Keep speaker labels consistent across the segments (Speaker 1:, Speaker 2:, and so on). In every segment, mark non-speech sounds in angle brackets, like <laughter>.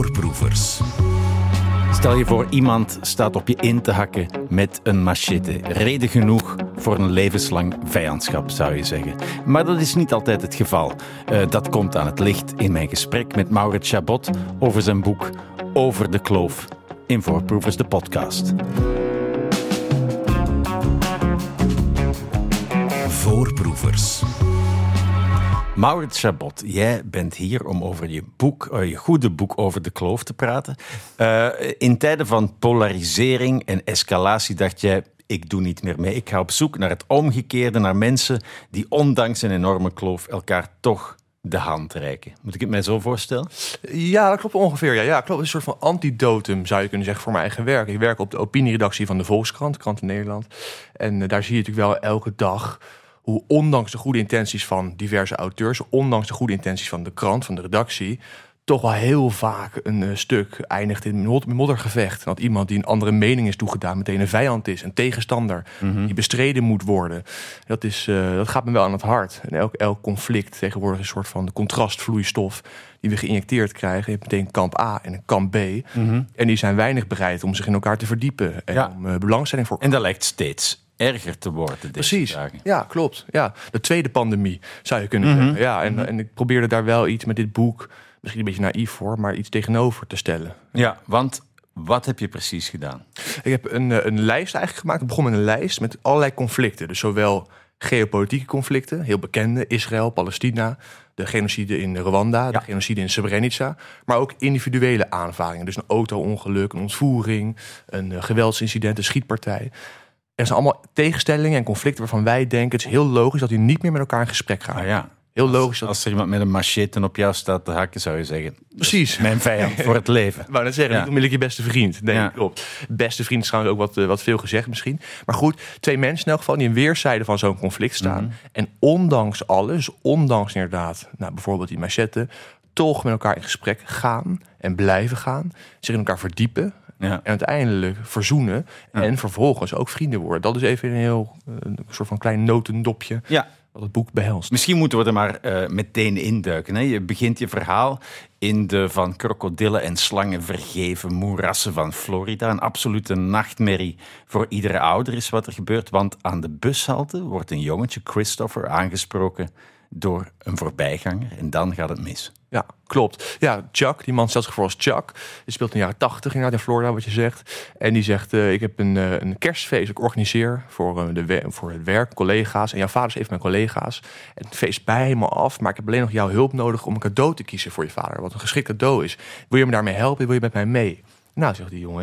Speaker 1: Voorproevers.
Speaker 2: Stel je voor, iemand staat op je in te hakken met een machete. Reden genoeg voor een levenslang vijandschap, zou je zeggen. Maar dat is niet altijd het geval. Uh, dat komt aan het licht in mijn gesprek met Maurits Chabot over zijn boek Over de Kloof in Voorproevers, de podcast.
Speaker 1: Voorproevers.
Speaker 2: Maurits Chabot, jij bent hier om over je boek, uh, je goede boek over de kloof te praten. Uh, in tijden van polarisering en escalatie dacht jij, ik doe niet meer mee. Ik ga op zoek naar het omgekeerde, naar mensen die ondanks een enorme kloof elkaar toch de hand reiken. Moet ik het mij zo voorstellen?
Speaker 3: Ja, dat klopt ongeveer. Ja, ja klopt. Een soort van antidotum, zou je kunnen zeggen, voor mijn eigen werk. Ik werk op de opinieredactie van de Volkskrant, Krant in Nederland. En uh, daar zie je natuurlijk wel elke dag hoe ondanks de goede intenties van diverse auteurs, ondanks de goede intenties van de krant, van de redactie, toch wel heel vaak een uh, stuk eindigt in een moddergevecht. Dat iemand die een andere mening is toegedaan meteen een vijand is, een tegenstander mm -hmm. die bestreden moet worden. Dat, is, uh, dat gaat me wel aan het hart. En elk, elk conflict tegenwoordig is een soort van de contrastvloeistof die we geïnjecteerd krijgen. Je hebt meteen kamp A en een kamp B. Mm -hmm. En die zijn weinig bereid om zich in elkaar te verdiepen en
Speaker 2: ja.
Speaker 3: om uh, belangstelling voor.
Speaker 2: En dat lijkt steeds erger te worden.
Speaker 3: Precies.
Speaker 2: Dagen.
Speaker 3: Ja, klopt. Ja, de tweede pandemie zou je kunnen
Speaker 2: Mhm.
Speaker 3: zeggen. Ja, en, en ik probeerde daar wel iets met dit boek, misschien een beetje naïef voor, maar iets tegenover te stellen.
Speaker 2: Ja, want wat heb je precies gedaan?
Speaker 3: Ik heb een, eh, een lijst eigenlijk gemaakt. Ik begon met een lijst met allerlei conflicten. Dus zowel geopolitieke conflicten, heel bekende, Israël, Palestina, de genocide in Rwanda,
Speaker 2: Ja.
Speaker 3: de genocide in Srebrenica, maar ook individuele aanvaringen. Dus een auto-ongeluk, een ontvoering, een eh, geweldsincident, een schietpartij. Er zijn allemaal tegenstellingen en conflicten waarvan wij denken het is heel logisch dat die niet meer met elkaar in gesprek gaan.
Speaker 2: Ah ja,
Speaker 3: Heel logisch dat
Speaker 2: als er iemand met een machete op jou staat te hakken, zou je zeggen...
Speaker 3: Precies.
Speaker 2: Mijn vijand voor het leven. <laughs>
Speaker 3: Ik wou net zeggen,
Speaker 2: Ja.
Speaker 3: onmiddellijk je beste vriend.
Speaker 2: Ja.
Speaker 3: klopt. Beste vriend is trouwens ook wat, eh, wat veel gezegd misschien. Maar goed, twee mensen in elk geval die in weerszijden van zo'n conflict staan.
Speaker 2: Mhm.
Speaker 3: En ondanks alles, ondanks inderdaad, nou, bijvoorbeeld die machette... toch met elkaar in gesprek gaan en blijven gaan. Zich in elkaar verdiepen.
Speaker 2: Ja.
Speaker 3: En uiteindelijk verzoenen.
Speaker 2: Ja.
Speaker 3: En vervolgens ook vrienden worden. Dat is even een heel eh, een soort van klein notendopje
Speaker 2: ja,
Speaker 3: wat het boek behelst.
Speaker 2: Misschien moeten we er maar eh, meteen induiken. Hè? Je begint je verhaal in de van krokodillen en slangen vergeven moerassen van Florida. Een absolute nachtmerrie voor iedere ouder is wat er gebeurt. Want aan de bushalte wordt een jongetje, Christopher, aangesproken door een voorbijganger. En dan gaat het mis.
Speaker 3: Ja, klopt. Ja, Chuck, die man stelt zich voor als Chuck. Die speelt in de jaren 80 inderdaad in Florida, wat je zegt. En die zegt, eh, ik heb een, eh, een kerstfeest ik organiseer voor, eh, de we- voor het werk, collega's. En jouw vader is even mijn collega's. En het feest bij helemaal af, maar ik heb alleen nog jouw hulp nodig om een cadeau te kiezen voor je vader. Wat een geschikt cadeau is. Wil je me daarmee helpen? Wil je met mij mee? Nou, zegt die jongen,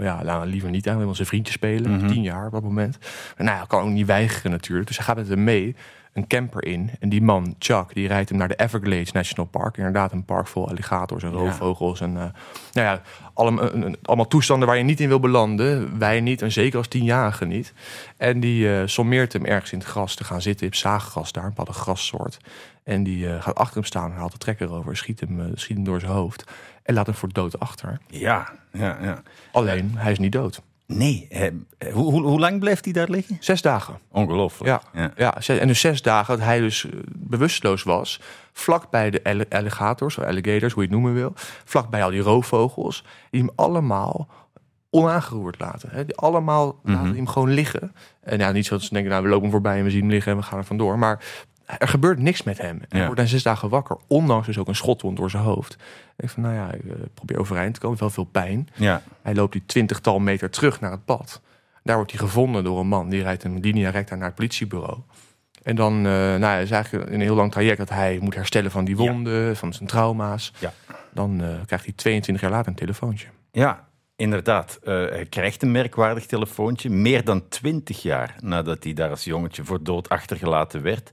Speaker 3: ja, ja liever niet. Hij wil met zijn vriendje spelen, tien jaar op dat moment. Nou, hij kan ook niet weigeren natuurlijk. Dus hij gaat met hem mee, een camper in. En die man, Chuck, die rijdt hem naar de Everglades National Park. Inderdaad, een park vol alligators en roofvogels. En uh, nou ja, allemaal, een, een, allemaal toestanden waar je niet in wil belanden. Wij niet, en zeker als tienjarige niet. En die uh, sommeert hem ergens in het gras te gaan zitten. Je hebt zaaggras daar, een bepaalde grassoort. En die uh, gaat achter hem staan, haalt de trekker over, schiet hem, schiet hem door zijn hoofd. En laat hem voor dood achter.
Speaker 2: Ja, ja, ja.
Speaker 3: Alleen, hij is niet dood.
Speaker 2: Nee, eh, hoe, hoe, hoe, lang blijft hij daar liggen?
Speaker 3: Zes dagen.
Speaker 2: Ongelooflijk.
Speaker 3: Ja, ja. en dus zes dagen dat hij dus uh, bewusteloos was. Vlak bij de alligators, of alligators, hoe je het noemen wil. Vlak bij al die roofvogels. Die hem allemaal onaangeroerd laten. Hè. Die allemaal mm -hmm. laten hem gewoon liggen. En ja, niet zo dat ze denken, nou, we lopen hem voorbij en we zien hem liggen en we gaan er vandoor. Maar er gebeurt niks met hem. Hij ja. wordt na zes dagen wakker, ondanks dus ook een schotwond door zijn hoofd. Ik van, nou ja, ik uh, probeer overeind te komen, wel veel pijn.
Speaker 2: Ja.
Speaker 3: Hij loopt die twintigtal meter terug naar het pad. Daar wordt hij gevonden door een man. Die rijdt een linea recta naar het politiebureau. En dan uh, nou, is eigenlijk een heel lang traject dat hij moet herstellen van die wonden, ja. van zijn trauma's.
Speaker 2: Ja.
Speaker 3: Dan uh, krijgt hij 22 jaar later een telefoontje.
Speaker 2: Ja, inderdaad. Uh, hij krijgt een merkwaardig telefoontje. Meer dan 20 jaar nadat hij daar als jongetje voor dood achtergelaten werd,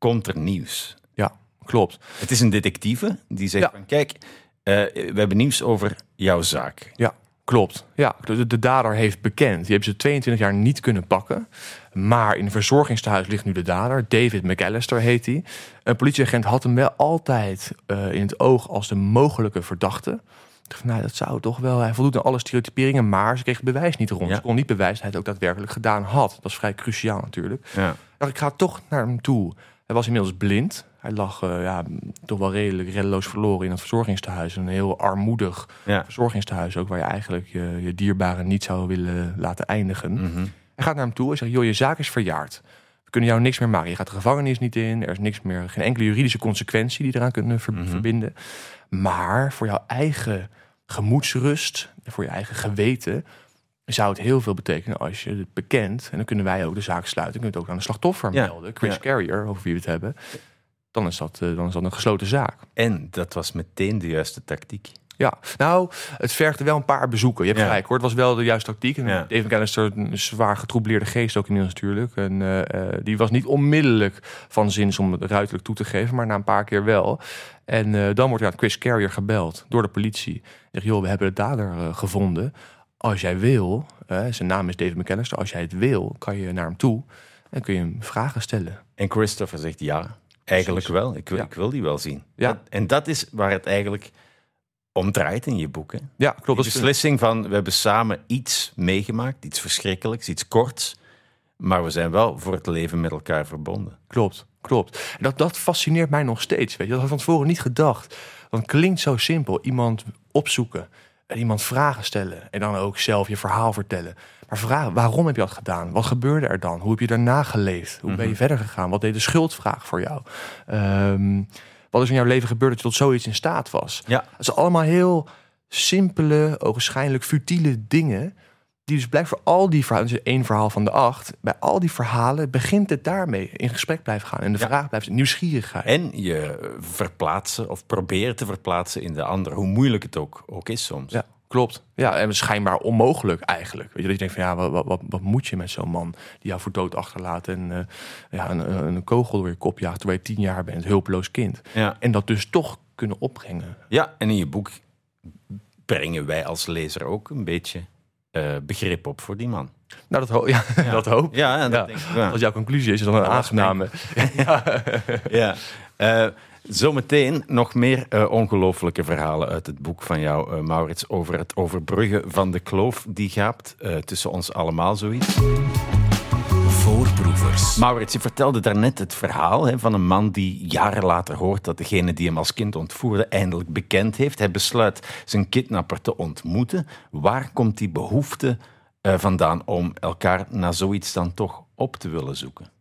Speaker 2: komt er nieuws.
Speaker 3: Ja, klopt.
Speaker 2: Het is een detectieve die zegt ja. van kijk, uh, we hebben nieuws over jouw zaak.
Speaker 3: Ja, klopt. Ja, de, de dader heeft bekend. Die hebben ze 22 jaar niet kunnen pakken. Maar in een verzorgingstehuis ligt nu de dader. David McAllister heet hij. Een politieagent had hem wel altijd uh, in het oog als de mogelijke verdachte. Dacht, nou, dat zou toch wel. Hij voldoet aan alle stereotyperingen, maar ze kreeg het bewijs niet rond. Ja. Ze kon niet bewijzen dat hij het ook daadwerkelijk gedaan had. Dat is vrij cruciaal natuurlijk.
Speaker 2: Ja.
Speaker 3: Dacht, ik ga toch naar hem toe. Hij was inmiddels blind. Hij lag eh, ja, toch wel redelijk reddeloos verloren in het verzorgingstehuis. Een heel armoedig
Speaker 2: Ja.
Speaker 3: verzorgingstehuis ook, waar je eigenlijk je, je dierbaren niet zou willen laten eindigen.
Speaker 2: Mhm.
Speaker 3: Hij gaat naar hem toe en zegt, joh, je zaak is verjaard. We kunnen jou niks meer maken. Je gaat de gevangenis niet in. Er is niks meer, geen enkele juridische consequentie die eraan kunnen ver-
Speaker 2: Mhm.
Speaker 3: verbinden. Maar voor jouw eigen gemoedsrust, en voor je eigen geweten, zou het heel veel betekenen als je het bekent. En dan kunnen wij ook de zaak sluiten. Kunnen we het ook aan de slachtoffer
Speaker 2: Ja,
Speaker 3: melden. Chris
Speaker 2: ja.
Speaker 3: Carrier, over wie we het hebben. Dan is, dat, eh, dan is dat een gesloten zaak.
Speaker 2: En dat was meteen de juiste tactiek.
Speaker 3: Ja, nou, het vergde wel een paar bezoeken. Je hebt
Speaker 2: Ja.
Speaker 3: gelijk hoor, het was wel de juiste tactiek. En
Speaker 2: Ja.
Speaker 3: David McAllister, een zwaar getroubleerde geest ook inmiddels natuurlijk. En eh, eh, die was niet onmiddellijk van zins om het ruiterlijk toe te geven, maar na een paar keer wel. En dan wordt ja, Chris Carrier gebeld door de politie. Zegt, joh, we hebben de dader gevonden. Als jij wil, eh, zijn naam is David McAllister, als jij het wil, kan je naar hem toe en kun je hem vragen stellen.
Speaker 2: En Christopher zegt ja, eigenlijk
Speaker 3: Precies.
Speaker 2: wel. Ik wil,
Speaker 3: Ja.
Speaker 2: ik wil die wel zien.
Speaker 3: Ja.
Speaker 2: Dat- en dat is waar het eigenlijk om draait in je boek. Hè?
Speaker 3: Ja, klopt. Is
Speaker 2: beslissing van we hebben samen iets meegemaakt, iets verschrikkelijks, iets korts. Maar we zijn wel voor het leven met elkaar verbonden.
Speaker 3: Klopt, klopt. En dat, dat fascineert mij nog steeds. Weet je, dat had ik van tevoren niet gedacht. Want het klinkt zo simpel. Iemand opzoeken en iemand vragen stellen. En dan ook zelf je verhaal vertellen. Maar vragen, waarom heb je dat gedaan? Wat gebeurde er dan? Hoe heb je daarna geleefd? Hoe ben je verder gegaan? Wat deed de schuldvraag voor jou? Ehm, wat is in jouw leven gebeurd dat je tot zoiets in staat was?
Speaker 2: Ja.
Speaker 3: Dat zijn allemaal heel simpele, ogenschijnlijk futiele dingen. Die dus blijkt voor al die verhalen, dus één verhaal van de acht. Bij al die verhalen begint het daarmee in gesprek blijven gaan. En de
Speaker 2: Ja.
Speaker 3: vraag blijft nieuwsgierigheid.
Speaker 2: En je verplaatsen of proberen te verplaatsen in de ander, hoe moeilijk het ook, ook is soms.
Speaker 3: Ja, klopt. Ja, en schijnbaar onmogelijk eigenlijk. Weet je, dat je denkt van ja, wat, wat, wat, moet je met zo'n man die jou voor dood achterlaat en eh, ja, een, een, een kogel door je kop jaagt terwijl je tien jaar bent, hulpeloos kind.
Speaker 2: Ja.
Speaker 3: En dat dus toch kunnen opbrengen.
Speaker 2: ja, en in je boek brengen wij als lezer ook een beetje eh, begrip op voor die man.
Speaker 3: Nou, dat, ho <laughs> ja, dat hoop.
Speaker 2: Ja, en dat
Speaker 3: Ja.
Speaker 2: denk ik.
Speaker 3: Als jouw conclusie is, is dat een aangename. <laughs> Ja.
Speaker 2: Ja. Eh, zometeen nog meer eh, ongelofelijke verhalen uit het boek van jou, Maurits, over het overbruggen van de kloof die gaapt eh, tussen ons allemaal zoiets.
Speaker 1: Voorproevers.
Speaker 2: Maurits, je vertelde daarnet het verhaal hè, van een man die jaren later hoort dat degene die hem als kind ontvoerde eindelijk bekend heeft. Hij besluit zijn kidnapper te ontmoeten. Waar komt die behoefte eh, vandaan om elkaar na zoiets dan toch op te willen zoeken?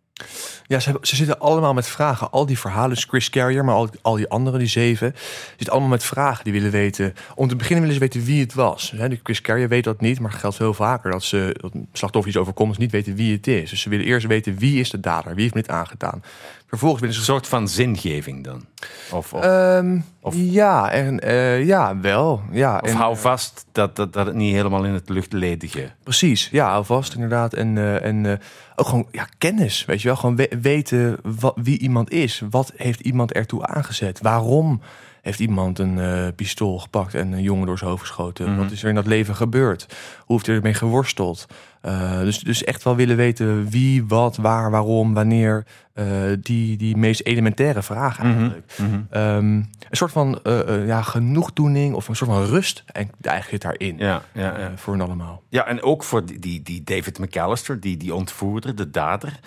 Speaker 3: Ja, ze, ze zitten allemaal met vragen. Al die verhalen, dus Chris Carrier, maar al, al die anderen, die zeven, zitten allemaal met vragen. Die willen weten. Om te beginnen willen ze weten wie het was. Die Chris Carrier weet dat niet, maar geldt heel vaker dat ze dat een slachtoffer iets overkomt, niet weten wie het is. Dus ze willen eerst weten wie is de dader, wie heeft dit aangedaan. Vervolgens
Speaker 2: Een soort van zingeving dan? Of, of,
Speaker 3: Ehm,
Speaker 2: Of-
Speaker 3: ja, en eh, ja, wel. Ja,
Speaker 2: of
Speaker 3: en,
Speaker 2: hou vast dat, dat, dat het niet helemaal in het luchtledige...
Speaker 3: Precies, ja, alvast inderdaad. En, eh, en eh, ook gewoon ja, kennis, weet je wel. Gewoon we- weten wat, wie iemand is. Wat heeft iemand ertoe aangezet? Waarom heeft iemand een eh, pistool gepakt en een jongen door zijn hoofd geschoten? Wat is er in dat leven gebeurd? Hoe heeft hij ermee geworsteld? Eh, dus, dus echt wel willen weten wie, wat, waar, waarom, wanneer. eh, die, die meest elementaire vragen eigenlijk. Ehm, een soort van ja, genoegdoening of een soort van rust en eigenlijk zit daarin.
Speaker 2: Ja, ja, ja.
Speaker 3: voor hen allemaal.
Speaker 2: Ja, en ook voor die, die, David McAllister, die, die ontvoerder, de dader,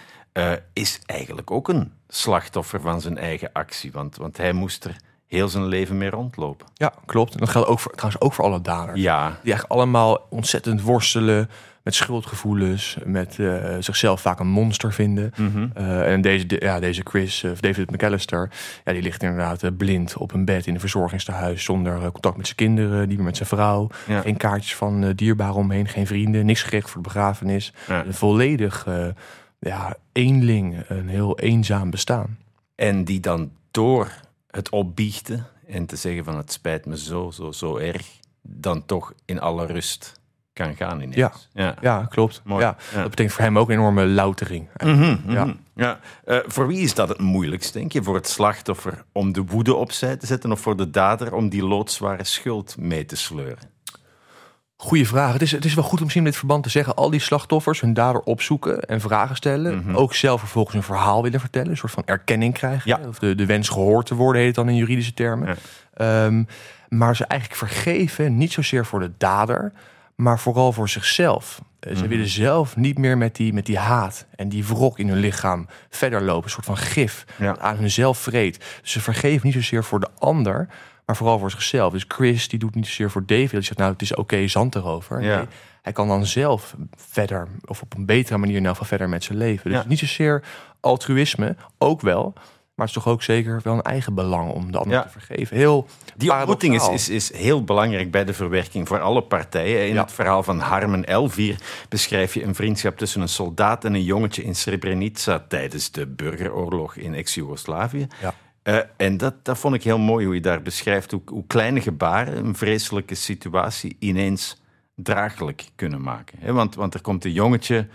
Speaker 2: is eigenlijk ook een slachtoffer van zijn eigen actie. Want, want hij moest er heel zijn leven mee rondlopen.
Speaker 3: Ja, klopt. En dat geldt ook voor, trouwens ook voor alle daders.
Speaker 2: Ja,
Speaker 3: Die eigenlijk allemaal ontzettend worstelen met schuldgevoelens, met eh, zichzelf vaak een monster vinden. Eh, en deze, de- ja, deze Chris, of David McAllister, ja, die ligt inderdaad eh, blind op een bed in een verzorgingstehuis zonder eh, contact met zijn kinderen, niet meer met zijn vrouw.
Speaker 2: Ja.
Speaker 3: Geen kaartjes van eh, dierbaren omheen, geen vrienden, niks geregeld voor de begrafenis.
Speaker 2: Ja.
Speaker 3: Een volledig eh, ja, eenling, een heel eenzaam bestaan.
Speaker 2: en die dan door het opbiechten en te zeggen van het spijt me zo, zo, zo erg, dan toch in alle rust kan gaan ineens.
Speaker 3: Ja.
Speaker 2: ja.
Speaker 3: Ja, klopt.
Speaker 2: Mooi.
Speaker 3: Ja.
Speaker 2: Ja.
Speaker 3: Dat betekent voor hem ook een enorme loutering.
Speaker 2: Mhm, mhm.
Speaker 3: Ja.
Speaker 2: ja. Eh, voor wie is dat het moeilijkst, denk je? Voor het slachtoffer om de woede opzij te zetten of voor de dader om die loodzware schuld mee te sleuren?
Speaker 3: Goeie vraag. Het is, het is wel goed om misschien in dit verband te zeggen... al die slachtoffers hun dader opzoeken en vragen stellen. Ook zelf vervolgens een verhaal willen vertellen. Een soort van erkenning krijgen.
Speaker 2: Ja.
Speaker 3: Of de, de wens gehoord te worden, heet het dan in juridische termen.
Speaker 2: Ja.
Speaker 3: Ehm, maar ze eigenlijk vergeven, niet zozeer voor de dader... maar vooral voor zichzelf. Eh, Ze willen zelf niet meer met die, met die haat en die wrok in hun lichaam verder lopen. Een soort van gif
Speaker 2: Ja.
Speaker 3: aan hunzelf vreet. Dus ze vergeven niet zozeer voor de ander, maar vooral voor zichzelf. Dus Chris die doet niet zozeer voor David. Die zegt nou het is oké, zand erover.
Speaker 2: Ja.
Speaker 3: Nee, hij kan dan zelf verder, of op een betere manier in geval verder met zijn leven. Dus
Speaker 2: Ja.
Speaker 3: niet zozeer altruïsme, ook wel. Maar het is toch ook zeker wel een eigen belang om de ander
Speaker 2: Ja.
Speaker 3: te vergeven. Heel
Speaker 2: Die ontmoeting is, is, is heel belangrijk bij de verwerking voor alle partijen. In
Speaker 3: Ja.
Speaker 2: het verhaal van Harmen Elvier beschrijf je een vriendschap tussen een soldaat en een jongetje in Srebrenica tijdens de burgeroorlog in ex-Jugoslavië.
Speaker 3: Ja.
Speaker 2: Eh, en dat, dat vond ik heel mooi hoe je daar beschrijft hoe, kleine gebaren een vreselijke situatie ineens draaglijk kunnen maken. want, want er komt een jongetje.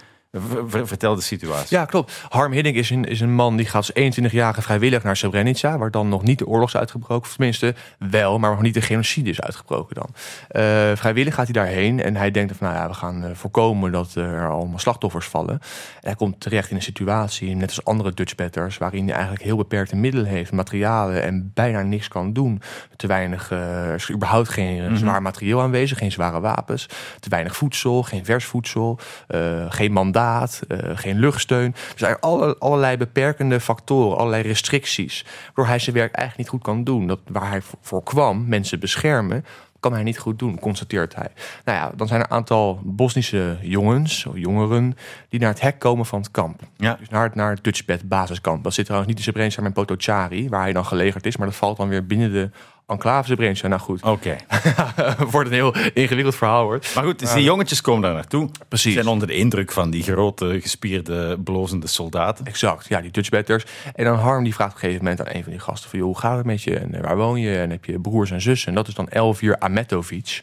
Speaker 2: Ver- ver- vertel de situatie.
Speaker 3: Ja, klopt. Harm Hiddink is een, is een man die gaat als 21-jarige vrijwillig naar Srebrenica, waar dan nog niet de oorlog is uitgebroken. Of tenminste wel, maar nog niet de genocide is uitgebroken dan. Eh, vrijwillig gaat hij daarheen en hij denkt van, nou ja, we gaan eh, voorkomen dat er allemaal slachtoffers vallen. En hij komt terecht in een situatie, net als andere Dutchbatters, waarin hij eigenlijk heel beperkte middelen heeft, materialen en bijna niks kan doen. Te weinig, eh, er is überhaupt geen eh, zwaar materieel aanwezig, geen zware wapens, te weinig voedsel, geen vers voedsel, eh, geen mandaat, eh, geen luchtsteun. Dus eigenlijk alle, allerlei beperkende factoren, allerlei restricties, waardoor hij zijn werk eigenlijk niet goed kan doen. Dat waar hij voor- voor kwam, mensen beschermen, kan hij niet goed doen, constateert hij. Nou ja, dan zijn er een aantal Bosnische jongens, of jongeren, die naar het hek komen van het kamp.
Speaker 2: Ja.
Speaker 3: Dus naar het, naar het Dutchbed basiskamp. Dat zit trouwens niet in Srebrenica, maar in Potocari, waar hij dan gelegerd is. Maar dat valt dan weer binnen de enclave Srebrenica. Nou goed,
Speaker 2: Oké. <laughs>
Speaker 3: wordt een heel ingewikkeld verhaal hoor.
Speaker 2: Maar goed, dus die jongetjes komen daar naartoe.
Speaker 3: Precies.
Speaker 2: Zijn onder de indruk van die grote, gespierde, blozende soldaten.
Speaker 3: Exact, ja, die Dutchbatters. En dan Harm die vraagt op een gegeven moment aan een van die gasten van... joh, hoe gaat het met je en eh, waar woon je en heb je broers en zussen? En dat is dan Elvir Ametovic.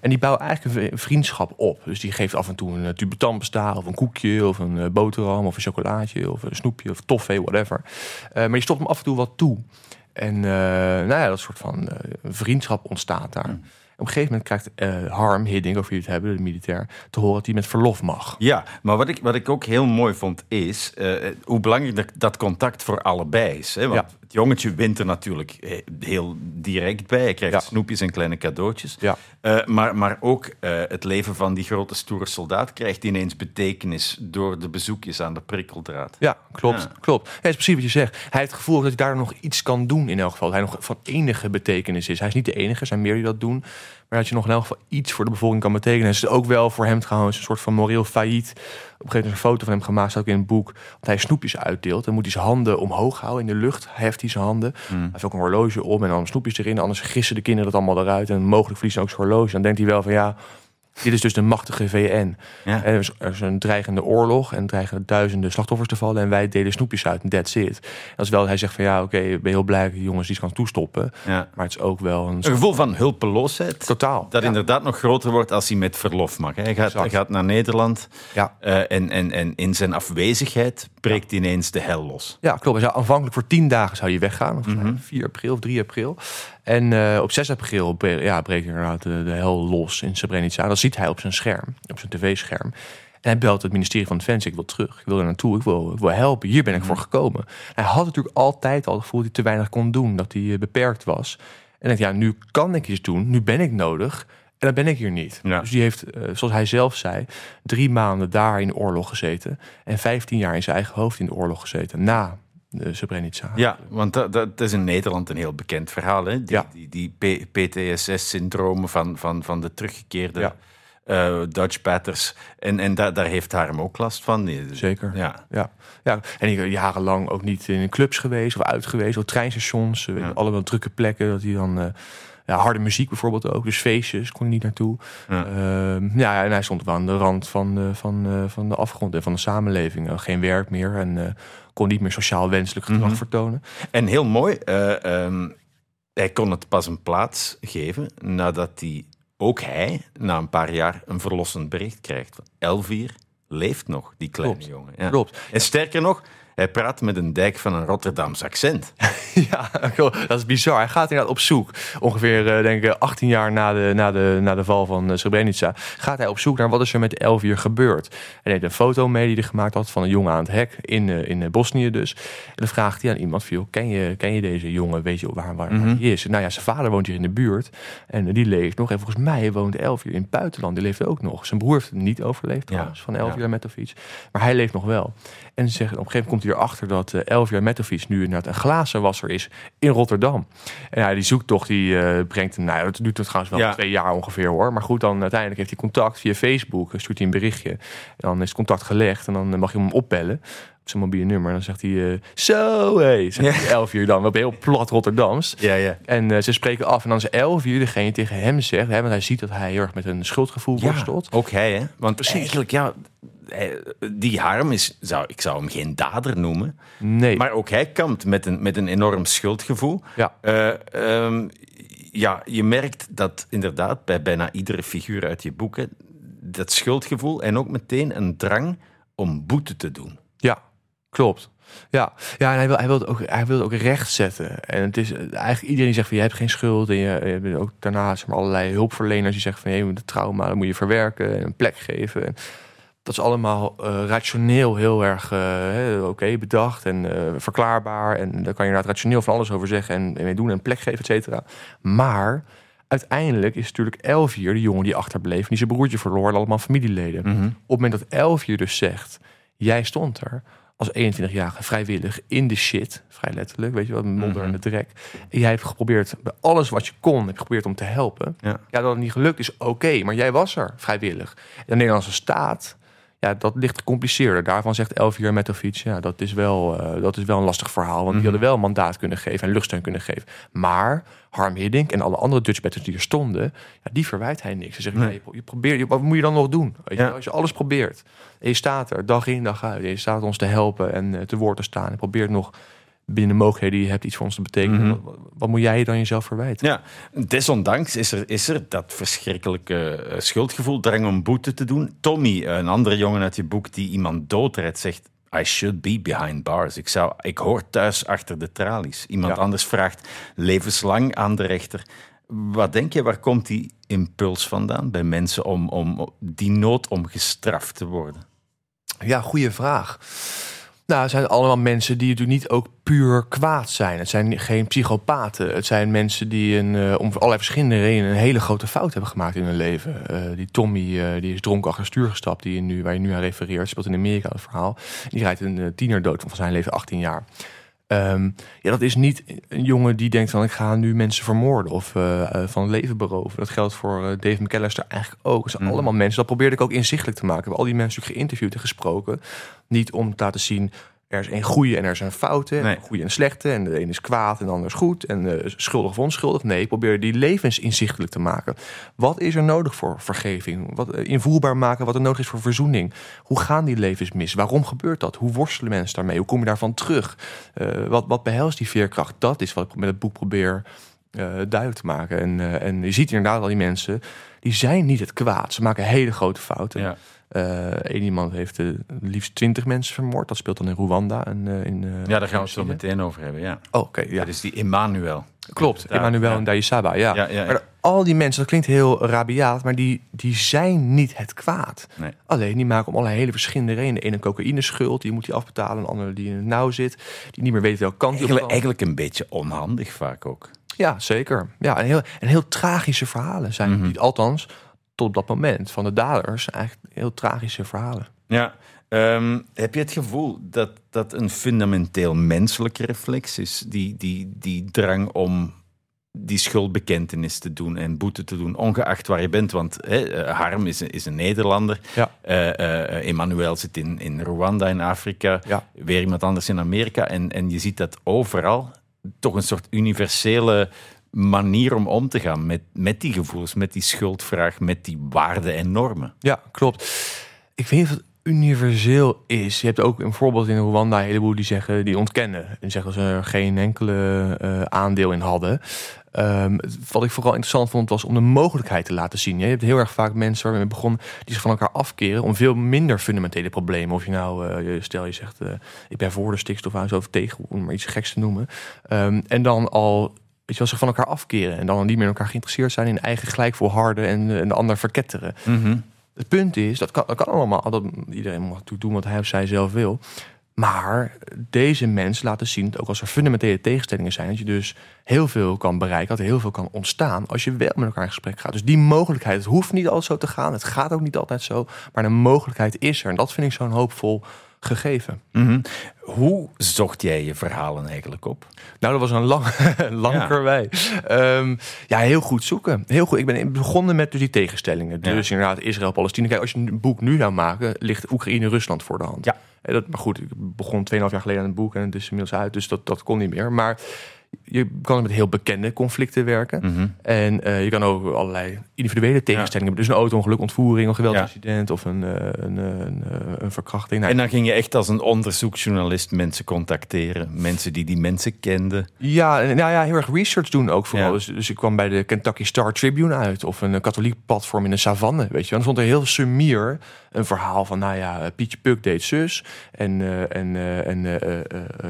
Speaker 3: En die bouwt eigenlijk een vriendschap op. Dus die geeft af en toe een eh, tube tandpasta of een koekje... of een eh, boterham of een chocolaatje of een snoepje of toffee, whatever. Maar die stopt hem af en toe wat toe. En eh, nou ja, dat soort van eh, vriendschap ontstaat daar. Op een gegeven moment krijgt eh, Harm Hiddink, of jullie het hebben, de militair... te horen dat hij met verlof mag.
Speaker 2: Ja, maar wat ik, wat ik ook heel mooi vond is eh, hoe belangrijk dat, dat contact voor allebei is. Hè? Want
Speaker 3: Ja.
Speaker 2: het jongetje wint er natuurlijk eh, heel direct bij. Hij krijgt
Speaker 3: Ja.
Speaker 2: snoepjes en kleine cadeautjes.
Speaker 3: Ja.
Speaker 2: Maar, maar ook het leven van die grote stoere soldaat krijgt ineens betekenis door de bezoekjes aan de prikkeldraad.
Speaker 3: Ja, klopt.
Speaker 2: Ja.
Speaker 3: klopt. Het is precies wat je zegt. Hij heeft het gevoel dat hij daar nog iets kan doen in elk geval. Dat hij nog van enige betekenis is. Hij is niet de enige, zijn meer die dat doen. Maar dat je nog in elk geval iets voor de bevolking kan betekenen. Het is ook wel voor hem trouwens een soort van moreel failliet. Op een gegeven moment is een foto van hem gemaakt, staat ook in het boek. Dat hij snoepjes uitdeelt. Dan moet hij zijn handen omhoog houden in de lucht. Heft hij zijn handen. Hij heeft ook een horloge om en dan snoepjes erin. Anders gissen de kinderen dat allemaal eruit. En mogelijk verliezen ook zijn horloge. Dan denkt hij wel van ja... Dit is dus de machtige VN.
Speaker 2: Ja.
Speaker 3: Er, is, er is een dreigende oorlog en dreigen duizenden slachtoffers te vallen. En wij delen snoepjes uit en that's it. Dat is wel, hij zegt van ja, oké, ik ben heel blij dat jongens die kan toestoppen.
Speaker 2: Ja.
Speaker 3: Maar het is ook wel een
Speaker 2: Een gevoel van hulpeloosheid.
Speaker 3: totaal.
Speaker 2: Dat
Speaker 3: ja.
Speaker 2: inderdaad nog groter wordt als hij met verlof mag. hè. Hij gaat, hij gaat naar Nederland
Speaker 3: Ja.
Speaker 2: eh, en, en, en in zijn afwezigheid breekt ineens de hel los.
Speaker 3: Ja, klopt. Hij zou aanvankelijk voor tien dagen zou hij weggaan. Of
Speaker 2: Mhm.
Speaker 3: 4 april of 3 april. En eh, op 6 april ja, breekt inderdaad de, de hel los in Srebrenica. Dat ziet hij op zijn scherm, op zijn tv-scherm. En hij belt het ministerie van Defensie. Ik wil terug. Ik wil er naartoe. Ik wil, ik wil helpen. Hier ben ik voor gekomen. Hij had natuurlijk altijd al het gevoel dat hij te weinig kon doen. Dat hij eh, beperkt was. En dacht, ja, nu kan ik iets doen. Nu ben ik nodig. En dan ben ik hier niet.
Speaker 2: Ja.
Speaker 3: Dus die heeft, eh, zoals hij zelf zei, drie maanden daar in de oorlog gezeten. En 15 jaar in zijn eigen hoofd in de oorlog gezeten. Na de Srebrenica.
Speaker 2: Ja, want dat, dat is in Nederland een heel bekend verhaal. Hè? Die,
Speaker 3: Ja.
Speaker 2: die, die PTSS-syndromen van, van, van de teruggekeerde
Speaker 3: Ja.
Speaker 2: Eh, Dutch Batters. En, en daar, daar heeft Harm ook last van.
Speaker 3: Zeker.
Speaker 2: Ja.
Speaker 3: Ja, ja. En jarenlang ook niet in clubs geweest of uit geweest, of treinstations,
Speaker 2: Ja.
Speaker 3: allemaal drukke plekken. Dat hij dan eh, ja, harde muziek bijvoorbeeld ook, dus feestjes kon hij niet naartoe.
Speaker 2: Ja.
Speaker 3: Ehm, ja, en hij stond wel aan de rand van, eh, van, eh, van de afgrond en van de samenleving. Geen werk meer en kon niet meer sociaal wenselijk gedrag
Speaker 2: Mhm.
Speaker 3: vertonen.
Speaker 2: En heel mooi, eh, ehm, hij kon het pas een plaats geven nadat hij, ook hij, na een paar jaar een verlossend bericht krijgt. Elvier leeft nog, die kleine
Speaker 3: Klopt.
Speaker 2: jongen. Ja.
Speaker 3: Klopt.
Speaker 2: En sterker nog, Hij praat met een dijk van een Rotterdams accent. <laughs>
Speaker 3: Ja, dat is bizar. Hij gaat inderdaad op zoek. Ongeveer, eh, denk ik, 18 jaar na de, na de, na de val van eh, Srebrenica. Gaat hij op zoek naar wat is er met Elvier gebeurd. Hij heeft een foto mee die hij gemaakt had van een jongen aan het hek. In, eh, in Bosnië dus. En dan vraagt hij aan iemand van, ken je, ken je deze jongen? Weet je waar, waar, hij is? Nou ja, zijn vader woont hier in de buurt. En die leeft nog. En volgens mij woont Elvier in het buitenland. Die leeft ook nog. Zijn broer heeft het niet overleefd trouwens, van Elvier
Speaker 2: ja.
Speaker 3: Metovic. Maar hij leeft nog wel. En ze zeggen, op een gegeven moment komt hij erachter dat uh, Elvier Metovic nu inderdaad een glazenwasser is in Rotterdam. En ja, die zoektocht die eh, brengt hem, nou dat duurt het trouwens wel
Speaker 2: Ja.
Speaker 3: twee jaar ongeveer hoor. Maar goed, dan uiteindelijk heeft hij contact via Facebook, eh, stuurt hij een berichtje. En dan is het contact gelegd en dan eh, mag je hem opbellen op zijn mobiele nummer. En dan zegt hij, eh, zo hé, zegt hij Elvier dan, op heel plat Rotterdams.
Speaker 2: Ja, ja.
Speaker 3: En eh, ze spreken af en dan is Elvier degene tegen hem zegt, hè, want hij ziet dat hij heel erg met een schuldgevoel worstelt.
Speaker 2: ook hij, hè? Want
Speaker 3: Precies.
Speaker 2: eigenlijk, ja, hij- die Harm is, zou, ik zou hem geen dader noemen.
Speaker 3: Nee,
Speaker 2: Maar ook hij kampt met een, met een enorm schuldgevoel.
Speaker 3: ja.
Speaker 2: Eh, ehm, ja, je merkt dat inderdaad bij bijna iedere figuur uit je boeken dat schuldgevoel en ook meteen een drang om boete te doen.
Speaker 3: Ja, klopt. Ja, ja en hij wil, hij wil het ook, hij wil het ook recht zetten. En het is eigenlijk iedereen die zegt van je hebt geen schuld. En je, je hebt ook daarna zeg maar, allerlei hulpverleners die zeggen van hé, de trauma dat moet je verwerken en een plek geven. En dat is allemaal eh, rationeel heel erg eh, oké bedacht en eh, verklaarbaar. En daar kan je inderdaad rationeel van alles over zeggen en, en mee doen en een plek geven, et cetera. Maar uiteindelijk is natuurlijk Elvier, de jongen die achterbleef, en die zijn broertje verloor, en allemaal familieleden. Op het moment dat Elvier dus zegt, jij stond er als 21-jarige vrijwillig in de shit, vrij letterlijk, weet je wel, de modder en de drek. En jij hebt geprobeerd, bij alles wat je kon, heb je geprobeerd om te helpen.
Speaker 2: Ja.
Speaker 3: Ja, dat het niet gelukt is, oké, maar jij was er vrijwillig. En de Nederlandse staat, ja, dat ligt gecompliceerder. Daarvan zegt Elvier Metovic, ja, dat is, wel, eh, dat is wel een lastig verhaal. Want die hadden wel een mandaat kunnen geven en luchtsteun kunnen geven. Maar Harm Hiddink en alle andere Dutch batters die er stonden, ja, die verwijt hij niks. Ze
Speaker 2: Nee.
Speaker 3: ja, je, probeert, je, wat moet je dan nog doen? Weet je,
Speaker 2: Ja.
Speaker 3: wel? Als je alles probeert. En je staat er dag in, dag uit. Je staat ons te helpen en eh, te woord te staan. En probeert nog binnen de mogelijkheden die je hebt iets voor ons te betekenen.
Speaker 2: Mhm.
Speaker 3: wat, wat- wat moet jij dan jezelf verwijten?
Speaker 2: Ja, desondanks is er, is er dat verschrikkelijke eh, schuldgevoel, drang om boete te doen. Tommy, een andere jongen uit je boek die iemand doodrijdt, zegt... I should be behind bars. Ik, zou, ik hoor thuis achter de tralies. Iemand
Speaker 3: Ja.
Speaker 2: anders vraagt levenslang aan de rechter. Wat denk je, waar komt die impuls vandaan bij mensen om, om die nood om gestraft te worden?
Speaker 3: Ja, goede vraag. Nou, het zijn allemaal mensen die natuurlijk niet ook puur kwaad zijn. Het zijn geen psychopaten. Het zijn mensen die een, eh, om allerlei verschillende redenen een hele grote fout hebben gemaakt in hun leven. Eh, die Tommy, eh, die is dronken achter stuur gestapt, die nu, waar je nu aan refereert. Speelt in Amerika het verhaal. Die rijdt een tiener dood van zijn leven 18 jaar. Ehm, ja, dat is niet een jongen die denkt van ik ga nu mensen vermoorden of eh, eh, van leven beroven. Dat geldt voor eh, Dave McAllister eigenlijk ook. Het zijn
Speaker 2: Mhm.
Speaker 3: allemaal mensen. Dat probeerde ik ook inzichtelijk te maken. We hebben al die mensen geïnterviewd en gesproken. Niet om te laten zien er is een goede en er zijn fouten.
Speaker 2: Nee.
Speaker 3: Een goede en slechte. En de een is kwaad en de ander is goed. En schuldig of onschuldig. Nee, ik probeer die levens inzichtelijk te maken. Wat is er nodig voor vergeving? Wat eh, invoerbaar maken wat er nodig is voor verzoening. Hoe gaan die levens mis? Waarom gebeurt dat? Hoe worstelen mensen daarmee? Hoe kom je daarvan terug? Eh, wat, wat behelst die veerkracht? Dat is wat ik met het boek probeer eh, duidelijk te maken. En, en je ziet inderdaad al die mensen, die zijn niet het kwaad. Ze maken hele grote fouten.
Speaker 2: Ja.
Speaker 3: Eén iemand heeft eh, liefst twintig mensen vermoord. Dat speelt dan in Rwanda. En, eh, in, eh,
Speaker 2: Ja, daar gaan we het zo meteen over hebben. Ja.
Speaker 3: Oh, Oké, ja.
Speaker 2: Dat is die Emmanuel.
Speaker 3: Klopt,
Speaker 2: Inderdaad,
Speaker 3: Emmanuel
Speaker 2: ja.
Speaker 3: en Dayisaba, ja.
Speaker 2: Ja, ja, ja.
Speaker 3: Maar al die mensen, dat klinkt heel rabiaat, maar die, die zijn niet het kwaad.
Speaker 2: Nee.
Speaker 3: Alleen, die maken om allerlei hele verschillende redenen. De ene een cocaïneschuld, die moet hij afbetalen. Een andere die in het nauw zit, die niet meer weet welke kant hij op
Speaker 2: Eigenlijk, een beetje onhandig vaak ook.
Speaker 3: Ja, zeker. Ja, en heel, en heel tragische verhalen zijn
Speaker 2: Mhm.
Speaker 3: die, althans, tot op dat moment van de daders, eigenlijk heel tragische verhalen.
Speaker 2: Ja. Ehm, heb je het gevoel dat dat een fundamenteel menselijke reflex is? Die, die, die drang om die schuldbekentenis te doen en boete te doen, ongeacht waar je bent. Want hè, eh, Harm is, een- is een Nederlander.
Speaker 3: Ja.
Speaker 2: Eh, eh, Emmanuel zit in, in Rwanda in Afrika.
Speaker 3: Ja.
Speaker 2: Weer iemand anders in Amerika. En, en je ziet dat overal toch een soort universele manier om om te gaan met, met die gevoelens, met die schuldvraag, met die waarden en normen.
Speaker 3: Ja, klopt. Ik weet niet het universeel is. Je hebt ook een voorbeeld in Rwanda een heleboel die zeggen die ontkennen en zeggen ze er geen enkele eh, aandeel in hadden. Ehm, wat ik vooral interessant vond was om de mogelijkheid te laten zien. Je hebt heel erg vaak mensen waar we begonnen die zich van elkaar afkeren om veel minder fundamentele problemen. Of je nou, uh, stel je zegt, uh, ik ben voor de stikstof of tegen, om maar iets geks te noemen. Um, en dan al weet je wel, zich van elkaar afkeren en dan niet meer elkaar geïnteresseerd zijn in eigen gelijk volharden en, en de ander verketteren.
Speaker 2: Mm
Speaker 3: Het punt is, dat kan, dat kan allemaal, dat iedereen mag doen wat hij of zij zelf wil. Maar deze mensen laten zien, ook als er fundamentele tegenstellingen zijn, dat je dus heel veel kan bereiken, dat er heel veel kan ontstaan als je wel met elkaar in gesprek gaat. Dus die mogelijkheid, het hoeft niet altijd zo te gaan, het gaat ook niet altijd zo, maar de mogelijkheid is er. En dat vind ik zo'n hoopvol gegeven.
Speaker 2: Mhm. Hoe zocht jij je verhalen eigenlijk op?
Speaker 3: Nou, dat was een lang, <laughs> lang ja. karwei. Ehm, ja, heel goed zoeken. Heel goed. Ik ben begonnen met dus die tegenstellingen. Dus inderdaad, Israël, Palestina. Kijk, als je een boek nu zou maken, ligt Oekraïne, Rusland voor de hand.
Speaker 2: Ja.
Speaker 3: Dat, maar goed, ik begon 2,5 jaar geleden aan het boek en het is inmiddels uit, dus dat, dat kon niet meer. Maar je kan met heel bekende conflicten werken.
Speaker 2: Mhm.
Speaker 3: En uh, je kan ook allerlei individuele tegenstellingen hebben. Dus een auto-ongeluk, ontvoering, een geweldsincident ja. of een, een, een, een, verkrachting.
Speaker 2: Nou, en dan ging je echt als een onderzoeksjournalist mensen contacteren. Mensen die die mensen kenden.
Speaker 3: Ja, nou ja, heel erg research doen ook vooral. Dus, dus ik kwam bij de Kentucky Star Tribune uit. Of een katholiek platform in de savanne, weet je. Dan stond er heel sumier een verhaal van, nou ja, Pietje Puk deed zus. En, uh, en, en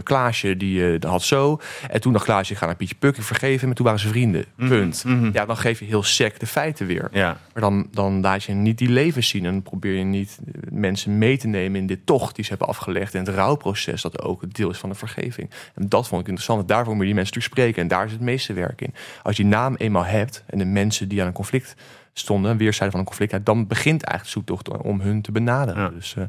Speaker 3: Klaasje die had zo. En toen dacht Klaasje, ga naar Pietje Puk, ik vergeven. Maar toen waren ze vrienden, punt.
Speaker 2: Mm -hmm.
Speaker 3: Ja, dan geef je heel sec de feiten weer.
Speaker 2: Ja.
Speaker 3: Maar dan, dan laat je niet die levens zien. En dan probeer je niet mensen mee te nemen in dit tocht die ze hebben afgelegd. En het rouwproces dat ook het deel is van de vergeving. En dat vond ik interessant. En daarvoor moet je die mensen natuurlijk spreken. En daar is het meeste werk in. Als je die naam eenmaal hebt en de mensen die aan een conflict stonden, weerszijden van een conflict, dan begint eigenlijk de zoektocht om hun te benaderen.
Speaker 2: Ja.
Speaker 3: Dus uh,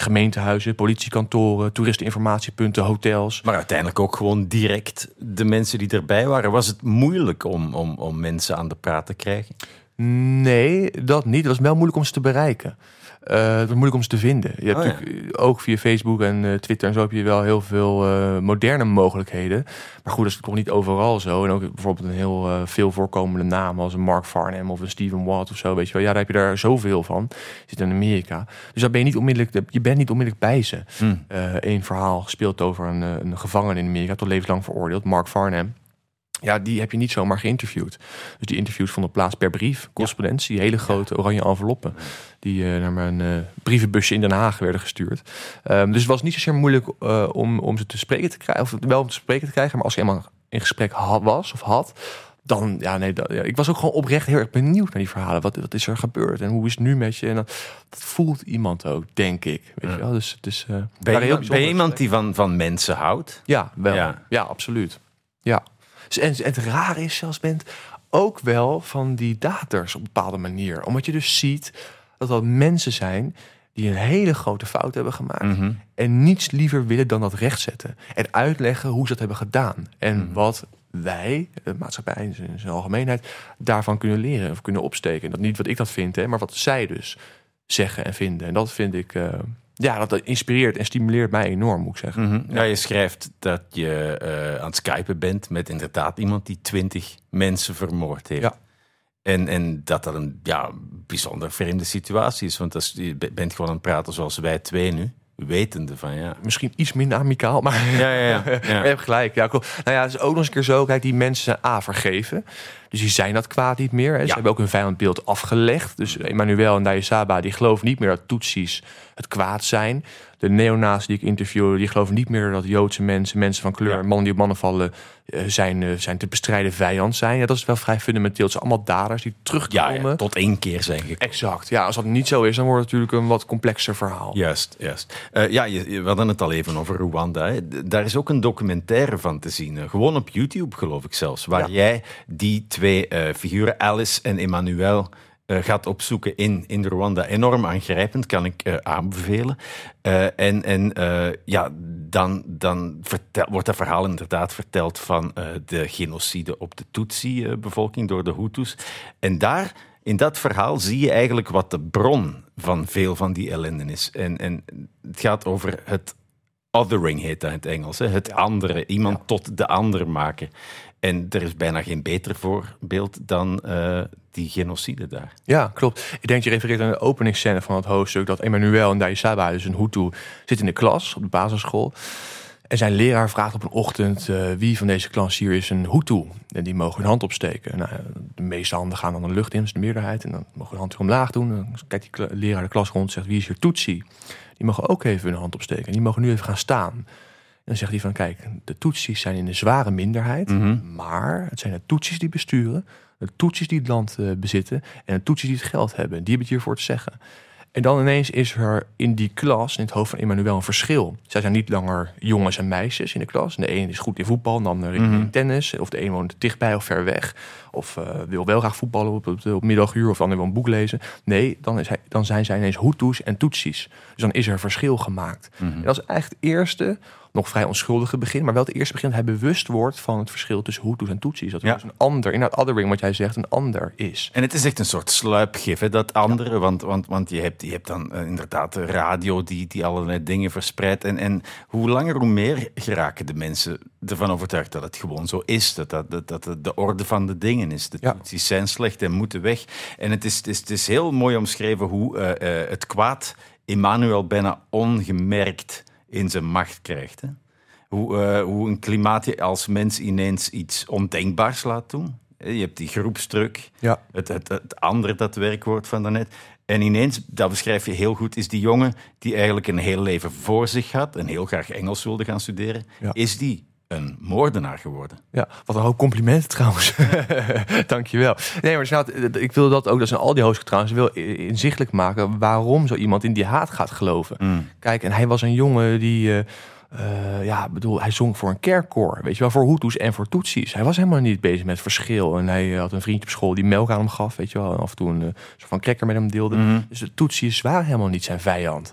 Speaker 3: gemeentehuizen, politiekantoren, toeristeninformatiepunten, hotels.
Speaker 2: Maar uiteindelijk ook gewoon direct de mensen die erbij waren. Was het moeilijk om, om, om mensen aan de praat te krijgen?
Speaker 3: Nee, dat niet. Het was wel moeilijk om ze te bereiken. Uh, het was moeilijk om ze te vinden. Je hebt
Speaker 2: Oh, ja.
Speaker 3: natuurlijk ook via Facebook en uh, Twitter en zo heb je wel heel veel uh, moderne mogelijkheden. Maar goed, dat is toch niet overal zo. En ook bijvoorbeeld een heel veel voorkomende naam als een Mark Farnham of een Stephen Watt of zo. Weet je wel, ja, daar heb je daar zoveel van. Zit in Amerika. Dus daar ben je niet onmiddellijk, je bent niet onmiddellijk bij ze.
Speaker 2: Hmm.
Speaker 3: Een verhaal gespeeld over een, een gevangene in Amerika, tot levenslang veroordeeld, Mark Farnham. Ja, die heb je niet zomaar geïnterviewd. Dus die interviews vonden plaats per brief, correspondentie, hele grote oranje enveloppen. Die uh, naar mijn uh, brievenbusje in Den Haag werden gestuurd. Um, dus het was niet zozeer moeilijk uh, om, om ze te spreken te krijgen, of wel om te spreken te krijgen. Maar als je eenmaal in gesprek had, was of had, dan, ja, nee, dat, ja, ik was ook gewoon oprecht heel erg benieuwd naar die verhalen. Wat, wat is er gebeurd en hoe is het nu met je? En dat, dat voelt iemand ook, denk ik. Weet je wel? Dus het is. Uh,
Speaker 2: ben je, ben je iemand die van, van mensen houdt?
Speaker 3: Ja, wel. Ja, ja absoluut. Ja. En, en het rare is zelfs, bent ook wel van die daters op een bepaalde manier. Omdat je dus ziet dat dat mensen zijn die een hele grote fout hebben gemaakt.
Speaker 2: Mm -hmm.
Speaker 3: En niets liever willen dan dat rechtzetten. En uitleggen hoe ze dat hebben gedaan. En
Speaker 2: Mhm.
Speaker 3: mm -hmm. wat wij, de maatschappij in zijn, algemeenheid, daarvan kunnen leren of kunnen opsteken. Dat niet wat ik dat vind, hè, maar wat zij dus zeggen en vinden. En dat vind ik. Uh, ja, dat inspireert en stimuleert mij enorm, moet ik zeggen.
Speaker 2: Mm -hmm. ja. je schrijft dat je uh, aan het skypen bent met inderdaad iemand die twintig mensen vermoord heeft.
Speaker 3: Ja.
Speaker 2: En, en dat dat een ja, bijzonder vreemde situatie is. Want als, je bent gewoon aan het praten zoals wij twee nu. Wetende van ja.
Speaker 3: Misschien iets minder amicaal, maar.
Speaker 2: Ja, ja, ja. <laughs> ja.
Speaker 3: je hebt gelijk. Ja, cool. Nou ja, het is ook nog eens een keer zo. Kijk, die mensen A vergeven. Dus die zijn dat kwaad niet meer. Hè. Ze hebben ook hun vijandbeeld afgelegd. Dus Emmanuel en Dayasaba, die geloven niet meer dat Tutsis het kwaad zijn. De neonazi die ik interview, die geloven niet meer dat Joodse mensen, mensen van kleur,
Speaker 2: Ja.
Speaker 3: mannen die op mannen vallen, eh, zijn, eh, zijn te bestrijden vijand zijn. Ja, dat is wel vrij fundamenteel. Het zijn allemaal daders die terugkomen.
Speaker 2: ja, tot één keer zijn gekomen.
Speaker 3: Exact. Ja, als dat niet zo is, dan wordt het natuurlijk een wat complexer verhaal.
Speaker 2: Juist, juist. Uh, ja, je, we hadden het al even over Rwanda. Hè. Daar is ook een documentaire van te zien. Gewoon op YouTube, geloof ik zelfs. Waar jij die twee figuren, Alice en Emmanuel, uh, gaat opzoeken in, in Rwanda. Enorm aangrijpend, kan ik uh, aanbevelen. Uh, en en ja, dan, dan vertel, wordt dat verhaal inderdaad verteld van de genocide op de Tutsi-bevolking door de Hutus. En daar, in dat verhaal, zie je eigenlijk wat de bron van veel van die ellende is. En, en het gaat over het othering heet dat in het Engels. Hè? Het andere, iemand tot de ander maken. En er is bijna geen beter voorbeeld dan uh, die genocide daar.
Speaker 3: Ja, klopt. Ik denk, je refereert aan de openingsscène van het hoofdstuk... dat Emmanuel en Daisaba, dus een Hutu, zit in de klas op de basisschool... En zijn leraar vraagt op een ochtend uh, wie van deze klas hier is een Hutu. En die mogen hun hand opsteken. Nou, de meeste handen gaan dan de lucht in, dat is de meerderheid. En dan mogen de hand weer omlaag doen. Dan kijkt die leraar de klas rond en zegt wie is hier Tutsi. Die mogen ook even hun hand opsteken. En die mogen nu even gaan staan. En dan zegt hij van kijk, de Tutsis zijn in de zware minderheid.
Speaker 2: Mhm.
Speaker 3: Maar het zijn de Tutsis die besturen. De Tutsis die het land uh, bezitten. En de Tutsis die het geld hebben. Die hebben het hiervoor te zeggen. En dan ineens is er in die klas, in het hoofd van Emmanuel, een verschil. Zij zijn niet langer jongens en meisjes in de klas. De een is goed in voetbal, de ander in
Speaker 2: Mhm.
Speaker 3: tennis. Of de een woont dichtbij of ver weg. Of uh, wil wel graag voetballen op, op, op middaguur. Of de ander wil een boek lezen. Nee, dan, is hij, dan zijn zij ineens Hutus en Tutsis. Dus dan is er verschil gemaakt.
Speaker 2: Mhm.
Speaker 3: En dat is eigenlijk het eerste, nog vrij onschuldige begin. Maar wel het eerste begin dat hij bewust wordt van het verschil tussen Hutus en Tutsis. Dat
Speaker 2: Ja.
Speaker 3: dus een ander, in dat othering wat jij zegt, een ander is.
Speaker 2: En het is echt een soort sluipgif, hè, dat andere. Want, want, want je, hebt, je hebt dan eh, inderdaad de radio die, die allerlei dingen verspreidt. En, en hoe langer, hoe meer geraken de mensen ervan overtuigd dat het gewoon zo is. Dat dat, dat, dat het de orde van de dingen is. De
Speaker 3: Ja.
Speaker 2: Tutsis zijn slecht en moeten weg. En het is, het is, het is heel mooi omschreven hoe eh, eh, het kwaad Emmanuel bijna ongemerkt in zijn macht krijgt. Hè? Hoe, eh, hoe een klimaat je als mens ineens iets ondenkbaars laat doen. Je hebt die groepsdruk,
Speaker 3: Ja.
Speaker 2: het, het, het andere, dat werkwoord van daarnet. En ineens, dat beschrijf je heel goed, is die jongen die eigenlijk een heel leven voor zich had en heel graag Engels wilde gaan studeren,
Speaker 3: Ja.
Speaker 2: is die een moordenaar geworden.
Speaker 3: Ja, wat een hoop complimenten trouwens. <laughs> Dankjewel. Nee, maar ik wil dat ook, dat zijn al die hoofdstukken trouwens, wil inzichtelijk maken waarom zo iemand in die haat gaat geloven.
Speaker 2: Mm.
Speaker 3: Kijk, en hij was een jongen die, eh, eh, ja, bedoel, hij zong voor een kerkkoor, weet je wel, voor Hutus en voor Tutsis. Hij was helemaal niet bezig met verschil. En hij eh, had een vriendje op school die melk aan hem gaf, weet je wel, en af en toe een soort van cracker met hem deelde.
Speaker 2: Mhm.
Speaker 3: Dus de Tutsis waren helemaal niet zijn vijand.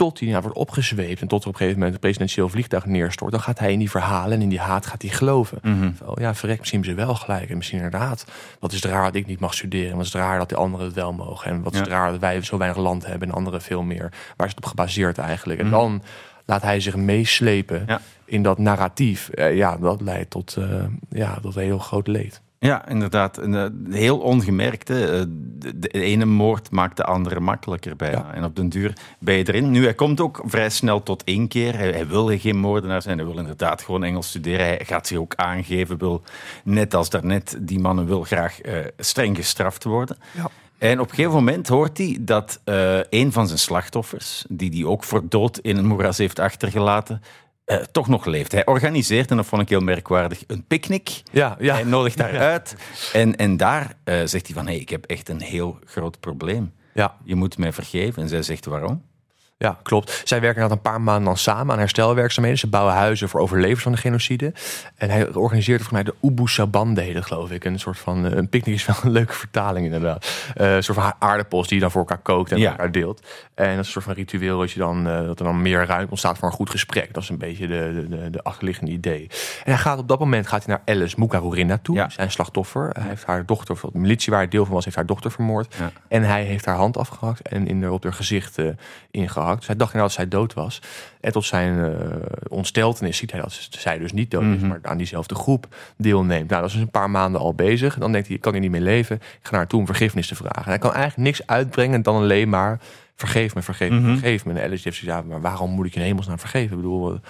Speaker 3: Tot hij nou wordt opgezweept en tot er op een gegeven moment een presidentieel vliegtuig neerstort, dan gaat hij in die verhalen en in die haat gaat hij geloven. Wel, ja, verrek, misschien hebben ze wel gelijk. En misschien inderdaad, wat is het raar dat ik niet mag studeren? Wat is het raar dat de anderen het wel mogen? En wat is het raar dat wij zo weinig land hebben en anderen veel meer? Waar is het op gebaseerd eigenlijk? En
Speaker 2: Mhm.
Speaker 3: dan laat hij zich meeslepen
Speaker 2: Ja.
Speaker 3: in dat narratief. Eh, ja, dat leidt tot, eh, ja, tot heel groot leed.
Speaker 2: Ja, inderdaad. Eh, heel ongemerkt. hè. Eh, De, de ene moord maakt de andere makkelijker bijna.
Speaker 3: Ja.
Speaker 2: En op den duur ben je erin. Nu, hij komt ook vrij snel tot één keer. Hij, hij wil geen moordenaar zijn. Hij wil inderdaad gewoon Engels studeren. Hij gaat zich ook aangeven. Wil, net als daarnet, die mannen wil graag eh, streng gestraft worden.
Speaker 3: Ja.
Speaker 2: En op een gegeven moment hoort hij dat een van zijn slachtoffers, die hij ook voor dood in een moeras heeft achtergelaten, eh, toch nog leeft. Hij organiseert, en dat vond ik heel merkwaardig, een picknick.
Speaker 3: Ja, ja.
Speaker 2: Hij nodigt daar <laughs> uit. En, en daar eh, zegt hij van, hé, hey, ik heb echt een heel groot probleem.
Speaker 3: ja.
Speaker 2: Je moet mij vergeven. En zij zegt, waarom?
Speaker 3: Ja, klopt. Zij werken inderdaad een paar maanden dan samen aan herstelwerkzaamheden. Ze bouwen huizen voor overlevers van de genocide. En hij organiseert volgens mij de Ubu Sabande, heet het, geloof ik. Een soort van eh, een picknick is wel een leuke vertaling inderdaad. Eh, een soort van aardappels die je dan voor elkaar kookt en
Speaker 2: Ja.
Speaker 3: elkaar deelt. En dat is een soort van ritueel dat, je dan, eh, dat er dan meer ruimte ontstaat voor een goed gesprek. Dat is een beetje de, de, de, de achterliggende idee. En hij gaat op dat moment gaat hij naar Alice Mukarurinda toe,
Speaker 2: Ja.
Speaker 3: zijn slachtoffer. Hij heeft haar dochter, of de militie waar hij deel van was, heeft haar dochter vermoord.
Speaker 2: Ja.
Speaker 3: En hij heeft haar hand afgehakt en in op haar gezicht ingehakt. Dus hij dacht inderdaad dat zij dood was. En tot zijn eh ontsteltenis ziet hij dat zij dus niet dood is,
Speaker 2: Mhm.
Speaker 3: maar aan diezelfde groep deelneemt. Nou, dat is een paar maanden al bezig. Dan denkt hij, ik kan hier niet meer leven. Ik ga naar toe om vergiffenis te vragen. En hij kan eigenlijk niks uitbrengen dan alleen maar vergeef me, vergeef me,
Speaker 2: Mhm.
Speaker 3: vergeef me. En Alice heeft zoiets, ja, maar waarom moet ik je in hemelsnaam vergeven? Ik bedoel,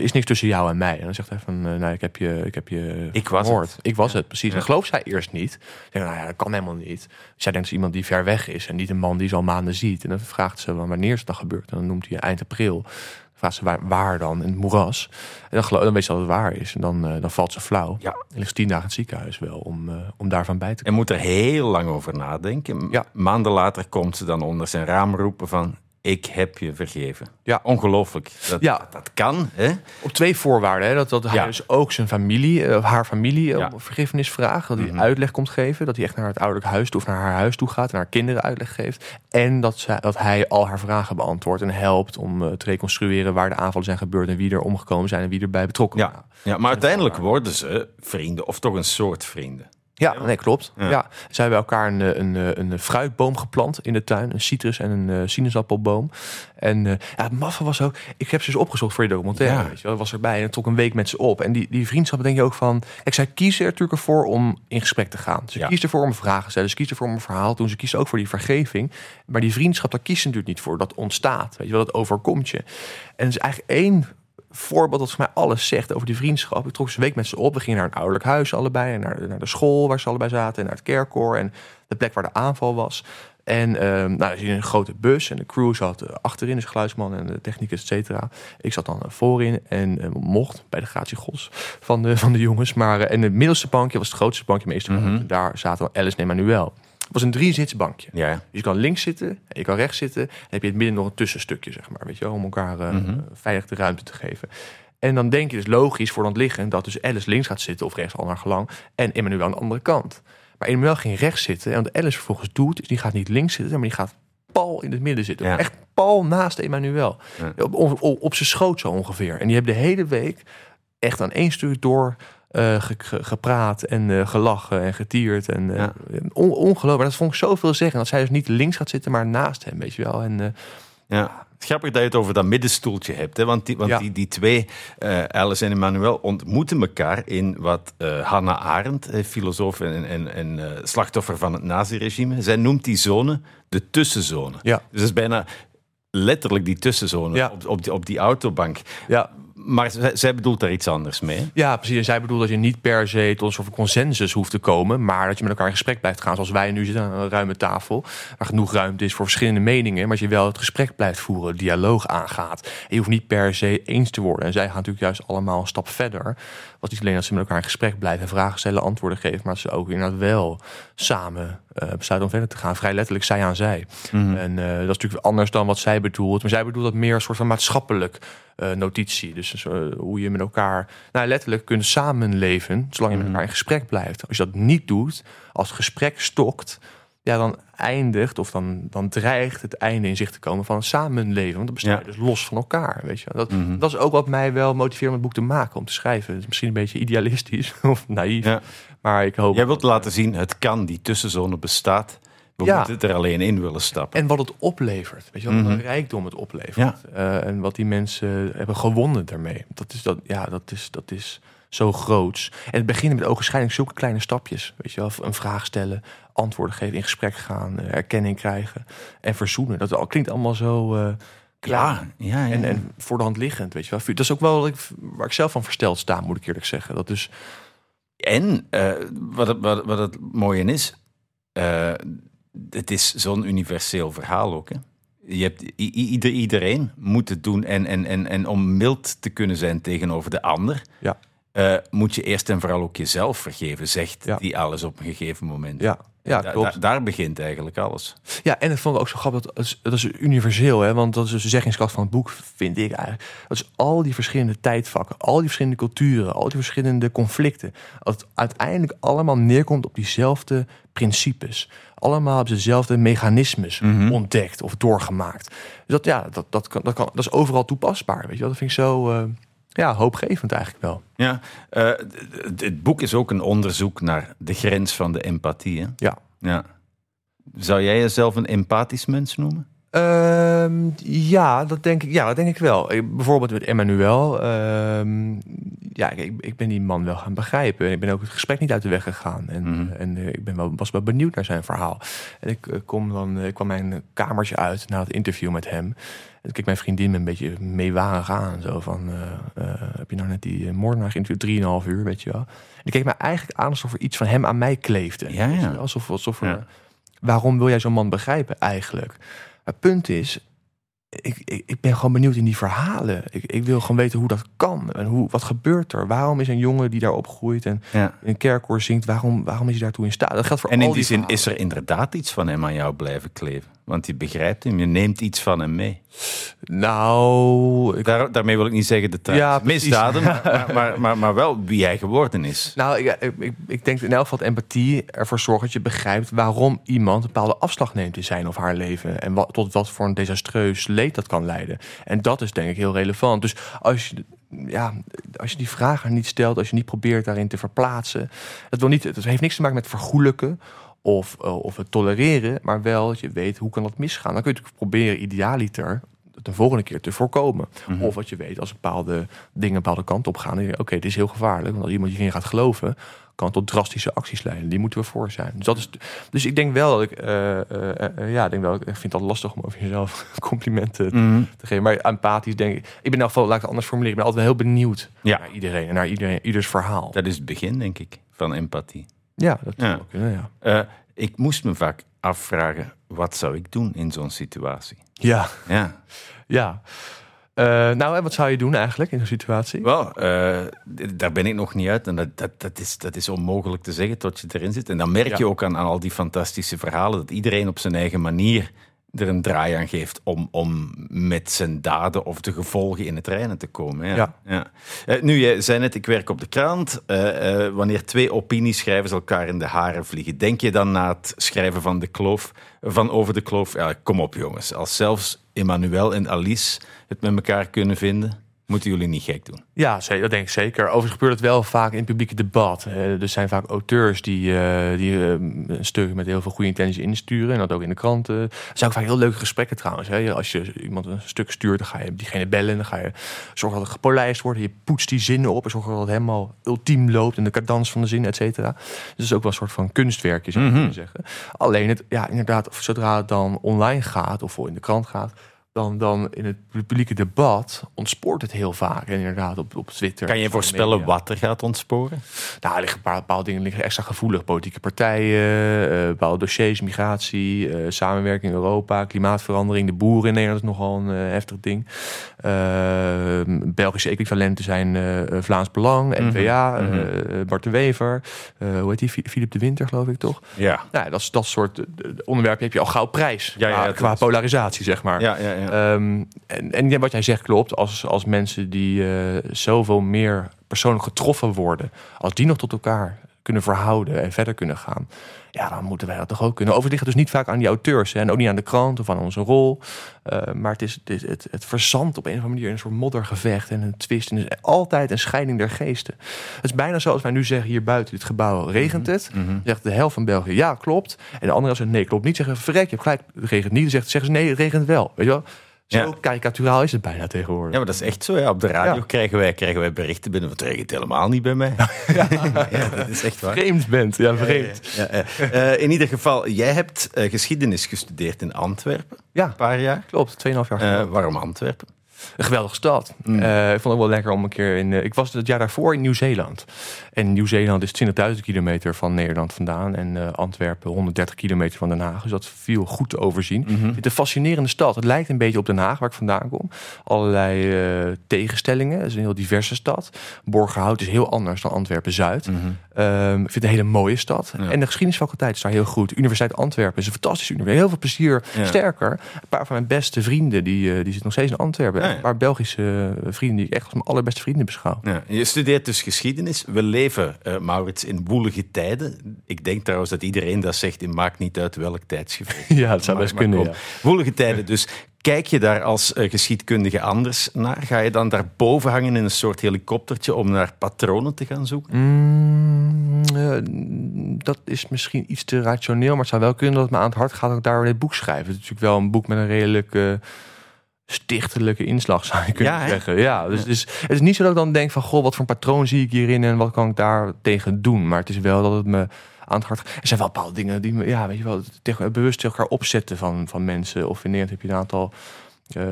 Speaker 3: er is niks tussen jou en mij. En dan zegt hij van, eh, nou, ik heb je, ik heb je
Speaker 2: Ik was
Speaker 3: vermoord.
Speaker 2: het.
Speaker 3: Ik was het, precies.
Speaker 2: Ja.
Speaker 3: En gelooft zij eerst niet. Nou ja, dat kan helemaal niet. Zij denkt dat iemand die ver weg is en niet een man die ze al maanden ziet. En dan vraagt ze wanneer is het dan gebeurd. En dan noemt hij eind april. Dan vraagt ze waar, waar dan? In het moeras. En dan, geloof, dan weet ze dat het waar is. En dan, eh, dan valt ze flauw.
Speaker 2: Ja.
Speaker 3: En ligt tien dagen in het ziekenhuis wel om, eh, om daarvan bij te
Speaker 2: En moet er heel lang over nadenken.
Speaker 3: Ja.
Speaker 2: Maanden later komt ze dan onder zijn raam roepen van... Ik heb je vergeven.
Speaker 3: Ja.
Speaker 2: Ongelooflijk. Dat,
Speaker 3: Ja.
Speaker 2: dat, kan, hè?
Speaker 3: Op twee voorwaarden. Hè? Dat, dat hij
Speaker 2: Ja.
Speaker 3: dus ook zijn familie, eh, haar familie,
Speaker 2: Ja.
Speaker 3: om vergiffenis vraagt. Dat hij
Speaker 2: Mhm.
Speaker 3: uitleg komt geven. Dat hij echt naar het ouderlijk huis toe of naar haar huis toe gaat. En haar kinderen uitleg geeft. En dat, zij, dat hij al haar vragen beantwoordt. En helpt om eh, te reconstrueren waar de aanvallen zijn gebeurd. En wie er omgekomen zijn en wie erbij betrokken
Speaker 2: Ja.
Speaker 3: waren.
Speaker 2: ja maar uiteindelijk worden ze vrienden, of toch een soort vrienden.
Speaker 3: Ja, nee, klopt.
Speaker 2: Ja.
Speaker 3: Ja. Zij hebben elkaar een, eh, een, een, een fruitboom geplant in de tuin. Een citrus en een eh, sinaasappelboom. En eh, ja, het maffe was ook... Ik heb ze dus opgezocht voor je documentaire.
Speaker 2: Ja.
Speaker 3: Weet je wel. Ik was erbij en het trok een week met ze op. En die, die vriendschap denk je ook van... Ik zij kiezen er natuurlijk voor om in gesprek te gaan. Ze
Speaker 2: Ja.
Speaker 3: kiezen ervoor om vragen te stellen. Ze kiezen ervoor om een verhaal te doen. Ze kiezen ook voor die vergeving. Maar die vriendschap, daar kiezen ze natuurlijk niet voor. Dat ontstaat. Weet je wel, dat overkomt je. En er is eigenlijk één voorbeeld dat voor mij alles zegt over die vriendschap. Ik trok eens een week met ze op. We gingen naar een ouderlijk huis allebei. En naar, naar de school waar ze allebei zaten. En naar het kerkkoor. En de plek waar de aanval was. En ehm nou, je een grote bus. En de crew zat eh, achterin, dus geluidsman en de technicus, et cetera. Ik zat dan eh, voorin en eh, mocht bij de gratie gods van de, <laughs> van de jongens. Maar eh, en het middelste bankje was het grootste bankje, meeste
Speaker 2: Mhm.
Speaker 3: Daar zaten Alice en Emmanuel. Het was een driezitsbankje.
Speaker 2: Ja.
Speaker 3: Dus je kan links zitten en je kan rechts zitten. Dan heb je in het midden nog een tussenstukje, zeg maar. Weet je om elkaar
Speaker 2: Mhm.
Speaker 3: veilig de ruimte te geven. En dan denk je dus logisch voor dan liggen dat dus Alice links gaat zitten of rechts al naar gelang. En Emmanuel aan de andere kant. Maar Emmanuel ging rechts zitten. En wat Alice vervolgens doet, is die gaat niet links zitten, maar die gaat pal in het midden zitten.
Speaker 2: Ja.
Speaker 3: Echt pal naast Emmanuel.
Speaker 2: Ja.
Speaker 3: Op, op, op zijn schoot zo ongeveer. En die hebben de hele week echt aan één stuk door eh, ge- ge- gepraat en eh, gelachen en getierd. En, eh,
Speaker 2: Ja.
Speaker 3: on- ongelooflijk. Dat vond ik zoveel zeggen. Dat zij dus niet links gaat zitten, maar naast hem, weet je wel. En
Speaker 2: Ja. Grappig dat je het over dat middenstoeltje hebt. Hè? Want, die, want
Speaker 3: Ja.
Speaker 2: die, die twee, Alice en Emmanuel, ontmoeten elkaar in wat Hannah Arendt, eh, filosoof en, en, en slachtoffer van het naziregime, zij noemt die zone de tussenzone.
Speaker 3: Ja.
Speaker 2: Dus dat is bijna letterlijk die tussenzone
Speaker 3: Ja.
Speaker 2: op, op, die, op die autobank.
Speaker 3: ja,
Speaker 2: Maar zij, bedoelt daar iets anders mee.
Speaker 3: Ja, precies. En zij bedoelt dat je niet per se tot een soort van consensus hoeft te komen, maar dat je met elkaar in gesprek blijft gaan. Zoals wij nu zitten aan een ruime tafel, waar genoeg ruimte is voor verschillende meningen, maar dat je wel het gesprek blijft voeren, dialoog aangaat. En je hoeft niet per se eens te worden. En zij gaan natuurlijk juist allemaal een stap verder. Was niet alleen dat ze met elkaar in gesprek blijven, vragen stellen, antwoorden geven, maar dat ze ook inderdaad wel samen eh, besluiten om verder te gaan. Vrij letterlijk zij aan zij. En eh, dat is natuurlijk anders dan wat zij bedoelt. Maar zij bedoelt dat meer een soort van maatschappelijk notitie. Dus eh, hoe je met elkaar nou, letterlijk kunt samenleven, zolang je met elkaar in gesprek blijft. Als je dat niet doet, als het gesprek stokt, ja, dan eindigt of dan, dan dreigt het einde in zicht te komen van een samenleven. Want dan besta je
Speaker 2: Ja.
Speaker 3: dus los van elkaar. Weet je. Dat,
Speaker 2: Mhm.
Speaker 3: dat is ook wat mij wel motiveert om het boek te maken, om te schrijven. Het is misschien een beetje idealistisch <laughs> of naïef.
Speaker 2: Ja.
Speaker 3: Maar ik hoop.
Speaker 2: Jij wilt laten zien, het kan, die tussenzone bestaat. We
Speaker 3: Ja.
Speaker 2: moeten er alleen in willen stappen.
Speaker 3: En wat het oplevert. Weet je wel, wat
Speaker 2: Mhm.
Speaker 3: een rijkdom het oplevert. Eh, en wat die mensen hebben gewonnen daarmee. Dat is, dat, ja, dat is, dat is zo groots. En het beginnen met ogenschijnlijk zulke kleine stapjes. Weet je wel, een vraag stellen, antwoorden geven, in gesprek gaan, eh, erkenning krijgen en verzoenen. Dat al- klinkt allemaal zo eh klaar.
Speaker 2: ja, ja, ja.
Speaker 3: En, en voor de hand liggend, weet je wel. Dat is ook wel wat ik, waar ik zelf van versteld sta, moet ik eerlijk zeggen. Dat is,
Speaker 2: En wat, het, wat, wat het mooie is, het is zo'n universeel verhaal ook. Hè? Je hebt, ieder, iedereen moet het doen. En, en, en, en om mild te kunnen zijn tegenover de ander,
Speaker 3: Ja.
Speaker 2: eh, moet je eerst en vooral ook jezelf vergeven, zegt
Speaker 3: Ja.
Speaker 2: die alles op een gegeven moment.
Speaker 3: ja, ja
Speaker 2: Da-
Speaker 3: klopt.
Speaker 2: da- daar begint eigenlijk alles.
Speaker 3: Ja, en dat vond ik ook zo grappig. Dat is, dat is universeel, hè? want dat is dus de zeggingskracht van het boek, vind ik eigenlijk. Dat is al die verschillende tijdvakken, al die verschillende culturen, al die verschillende conflicten. Dat het uiteindelijk allemaal neerkomt op diezelfde principes. Allemaal op dezelfde mechanismes
Speaker 2: Mhm.
Speaker 3: ontdekt of doorgemaakt. Dus dat, ja, dat, dat, kan, dat, kan, dat is overal toepasbaar. Weet je wel? Dat vind ik zo eh, ja, hoopgevend eigenlijk wel.
Speaker 2: Ja, eh, het- het boek is ook een onderzoek naar de grens van de empathie. Hè?
Speaker 3: Ja.
Speaker 2: Ja. Zou jij jezelf een empathisch mens noemen?
Speaker 3: Ehm, ja, dat denk ik, ja, dat denk ik wel. Ik- bijvoorbeeld met Emmanuel. ehm, ja, ik, ik ben die man wel gaan begrijpen. Ik ben ook het gesprek niet uit de weg gegaan. En,
Speaker 2: Mhm.
Speaker 3: en eh, ik ben wel, was wel benieuwd naar zijn verhaal. En ik, eh, kom dan, eh, ik kwam mijn kamertje uit na het interview met hem. En keek mijn vriendin me een beetje meewarig aan. Zo van, eh, eh, heb je nou net die moordenaar geïnterviewd? Drieënhalf uur, weet je wel. En die keek me eigenlijk aan alsof er iets van hem aan mij kleefde.
Speaker 2: Ja?
Speaker 3: Alsof, alsof er,
Speaker 2: Ja.
Speaker 3: waarom wil jij zo'n man begrijpen eigenlijk? Maar het punt is, ik, ik, ik ben gewoon benieuwd in die verhalen. Ik, ik wil gewoon weten hoe dat kan. En hoe, wat gebeurt er? Waarom is een jongen die daar opgroeit en
Speaker 2: Ja.
Speaker 3: een kerkkoor zingt, waarom, waarom is hij daartoe in staat? Dat geldt voor
Speaker 2: En
Speaker 3: al
Speaker 2: in die zin
Speaker 3: verhalen.
Speaker 2: is er inderdaad iets van hem aan jou blijven kleven. Want je begrijpt hem, je neemt iets van hem mee.
Speaker 3: Nou, ik,
Speaker 2: Daar, daarmee wil ik niet zeggen de
Speaker 3: Ja,
Speaker 2: tijd
Speaker 3: precies.
Speaker 2: misdaden, <laughs> maar, maar, maar, wel wie hij geworden is.
Speaker 3: nou ik, ik, ik, ik denk in elk geval dat empathie ervoor zorgt dat je begrijpt waarom iemand een bepaalde afslag neemt in zijn of haar leven. En wat, tot wat voor een desastreus leed dat kan leiden. En dat is denk ik heel relevant. Dus als je ja, als je die vragen niet stelt, als je niet probeert daarin te verplaatsen. Het, wil niet, het heeft niks te maken met vergoelijken of, eh, of het tolereren, maar wel dat je weet hoe kan dat misgaan. Dan kun je natuurlijk proberen idealiter de volgende keer te voorkomen.
Speaker 2: Mhm.
Speaker 3: Of wat je weet, als bepaalde dingen een bepaalde kant op gaan. Oké, dit is heel gevaarlijk. Want als iemand hierin gaat geloven, kan het tot drastische acties leiden. Die moeten we voor zijn. Dus, dat is, dus ik denk wel dat ik, eh, eh, ja, denk wel, ik vind het lastig om over jezelf <laughs> complimenten
Speaker 2: Mhm.
Speaker 3: te geven. Maar empathisch denk ik, ik ben in elk geval, laat ik het anders formuleren. Ik ben altijd wel heel benieuwd
Speaker 2: Ja.
Speaker 3: naar iedereen en naar iedereen, ieders verhaal.
Speaker 2: Dat is het begin, denk ik, van empathie.
Speaker 3: Ja, dat
Speaker 2: Ja.
Speaker 3: kunnen, ja.
Speaker 2: Ik moest me vaak afvragen, wat zou ik doen in zo'n situatie?
Speaker 3: Ja,
Speaker 2: Ja,
Speaker 3: ja. Eh, nou, en wat zou je doen eigenlijk in zo'n situatie?
Speaker 2: wel, eh, daar ben ik nog niet uit. En dat, dat, dat, is, dat is onmogelijk te zeggen tot je erin zit. En dan merk je
Speaker 3: Ja.
Speaker 2: ook aan, aan al die fantastische verhalen dat iedereen op zijn eigen manier er een draai aan geeft om, om met zijn daden of de gevolgen in het reinen te komen. Ja.
Speaker 3: Ja.
Speaker 2: Ja. Eh, nu, jij zei net, ik werk op de krant. Eh, eh, wanneer twee opinieschrijvers elkaar in de haren vliegen, denk je dan na het schrijven van de kloof, van over de kloof, ja, kom op jongens, als zelfs Emmanuel en Alice het met elkaar kunnen vinden, moeten jullie niet gek doen.
Speaker 3: Ja, dat denk ik zeker. Overigens gebeurt het wel vaak in het publieke debat. Eh, er zijn vaak auteurs die, eh, die eh, een stuk met heel veel goede intenties insturen. En dat ook in de kranten. Er zijn ook vaak heel leuke gesprekken trouwens. Als je iemand een stuk stuurt, dan ga je diegene bellen. Dan ga je zorgen dat het gepolijst wordt. Je poetst die zinnen op en zorgt dat het helemaal ultiem loopt. En de cadans van de zin, et cetera. Dus het is ook wel een soort van kunstwerkje, zou je kunnen zeggen. Alleen, het, ja, inderdaad, zodra het dan online gaat of in de krant gaat... Dan, dan in het publieke debat ontspoort het heel vaak. En inderdaad op, op Twitter.
Speaker 2: Kan je voorspellen wat er gaat ontsporen?
Speaker 3: Nou, er liggen bepaalde dingen liggen extra gevoelig. Politieke partijen, eh, bepaalde dossiers, migratie, eh, samenwerking in Europa, klimaatverandering. De boeren in Nederland is nogal een eh, heftig ding. Belgische equivalenten zijn Vlaams Belang, NVA,
Speaker 2: mhm.
Speaker 3: eh, Bart de Wever. hoe heet die? Philip de Winter, geloof ik toch?
Speaker 2: Ja.
Speaker 3: Nou, dat, is, dat soort onderwerpen heb je al gauw prijs.
Speaker 2: Ja, ja,
Speaker 3: qua, polarisatie, zeg maar.
Speaker 2: Ja, ja, ja.
Speaker 3: Ehm, en, wat jij zegt klopt. Als, als mensen die eh, zoveel meer persoonlijk getroffen worden, als die nog tot elkaar kunnen verhouden en verder kunnen gaan, ja, dan moeten wij dat toch ook kunnen. Overigens ligt het dus niet vaak aan die auteurs hè, en ook niet aan de krant of aan onze rol. Eh, maar het, is, het, is- het, het verzandt op een of andere manier in een soort moddergevecht en een twist. En het is altijd een scheiding der geesten. Het is bijna zoals wij nu zeggen hier buiten dit gebouw regent het.
Speaker 2: Mhm.
Speaker 3: Zegt de helft van België ja, klopt. En de andere zegt nee, klopt niet. Zeggen verrek, je hebt gelijk, het regent niet. Dan zegt, zeggen ze nee, het regent wel. Weet je wel? Zo karikaturaal is het bijna tegenwoordig.
Speaker 2: Ja, maar dat is echt zo. Ja. Op de radio krijgen, wij, krijgen wij berichten binnen. Het regent helemaal niet bij mij. <laughs> Ja, dat is echt waar.
Speaker 3: Vreemd bent, ja, vreemd.
Speaker 2: Ja, ja. Eh, in ieder geval, jij hebt eh, geschiedenis gestudeerd in Antwerpen.
Speaker 3: Ja,
Speaker 2: Een paar jaar.
Speaker 3: klopt. 2,5 jaar
Speaker 2: Eh, waarom Antwerpen?
Speaker 3: Een geweldige stad.
Speaker 2: Mm.
Speaker 3: Eh, ik vond het wel lekker om een keer in. eh, ik was het jaar daarvoor in Nieuw-Zeeland. En Nieuw-Zeeland is 20.000 kilometer van Nederland vandaan. En eh, Antwerpen 130 kilometer van Den Haag. Dus dat viel goed te overzien. Vind het een fascinerende stad. Het lijkt een beetje op Den Haag, waar ik vandaan kom. Allerlei tegenstellingen. Het is een heel diverse stad. Borgerhout is heel anders dan Antwerpen-Zuid.
Speaker 2: Mhm.
Speaker 3: Ehm, ik vind het een hele mooie stad.
Speaker 2: Ja.
Speaker 3: En de geschiedenisfaculteit is daar heel goed. Universiteit Antwerpen is een fantastische universiteit. Heel veel plezier.
Speaker 2: Ja.
Speaker 3: Sterker, een paar van mijn beste vrienden, die, die zitten nog steeds in Antwerpen.
Speaker 2: Ja, ja.
Speaker 3: Een paar Belgische eh, vrienden die ik echt als mijn allerbeste vrienden beschouw.
Speaker 2: Ja, je studeert dus geschiedenis. We leven, eh, Maurits, in woelige tijden. Ik denk trouwens dat iedereen dat zegt. Het maakt niet uit welk tijdsgevecht. <laughs>
Speaker 3: Ja, dat zou
Speaker 2: Maar-
Speaker 3: best
Speaker 2: maar
Speaker 3: kunnen. Ja.
Speaker 2: Woelige tijden. Dus kijk je daar als eh, geschiedkundige anders naar? Ga je dan daarboven hangen in een soort helikoptertje om naar patronen te gaan zoeken?
Speaker 3: Mm, dat is misschien iets te rationeel, maar het zou wel kunnen dat het me aan het hart gaat dat ik daar dit boek schrijf. Het is natuurlijk wel een boek met een redelijk eh, stichtelijke inslag, zou je kunnen
Speaker 2: Ja, hè?
Speaker 3: zeggen. Ja, dus Het, is, het is niet zo dat ik dan denk van, goh, wat voor een patroon zie ik hierin en wat kan ik daar tegen doen. Maar het is wel dat het me aan het hart... Er zijn wel bepaalde dingen die me, ja, weet je wel, tegen, bewust tegen elkaar opzetten van, van mensen. Of in Nederland heb je een aantal eh,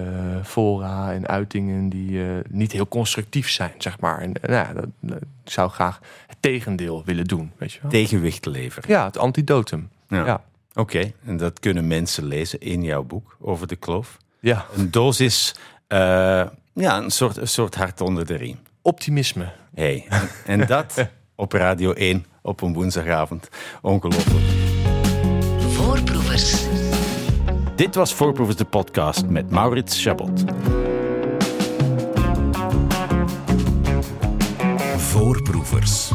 Speaker 3: fora en uitingen die eh, niet heel constructief zijn, zeg maar. En nou ja, dat, ik zou graag het tegendeel willen doen, weet je wel.
Speaker 2: Tegenwicht leveren.
Speaker 3: Ja, het antidotum.
Speaker 2: Ja.
Speaker 3: Ja. ja.
Speaker 2: Oké, en dat kunnen mensen lezen in jouw boek over de kloof. Een dosis, eh, ja, een soort, een soort hart onder de riem.
Speaker 3: optimisme.
Speaker 2: Hey, en, en dat <laughs> op Radio 1 op een woensdagavond. Ongelooflijk.
Speaker 1: Voorproevers.
Speaker 2: Dit was Voorproevers de podcast met Maurits Chabot.
Speaker 1: Voorproevers.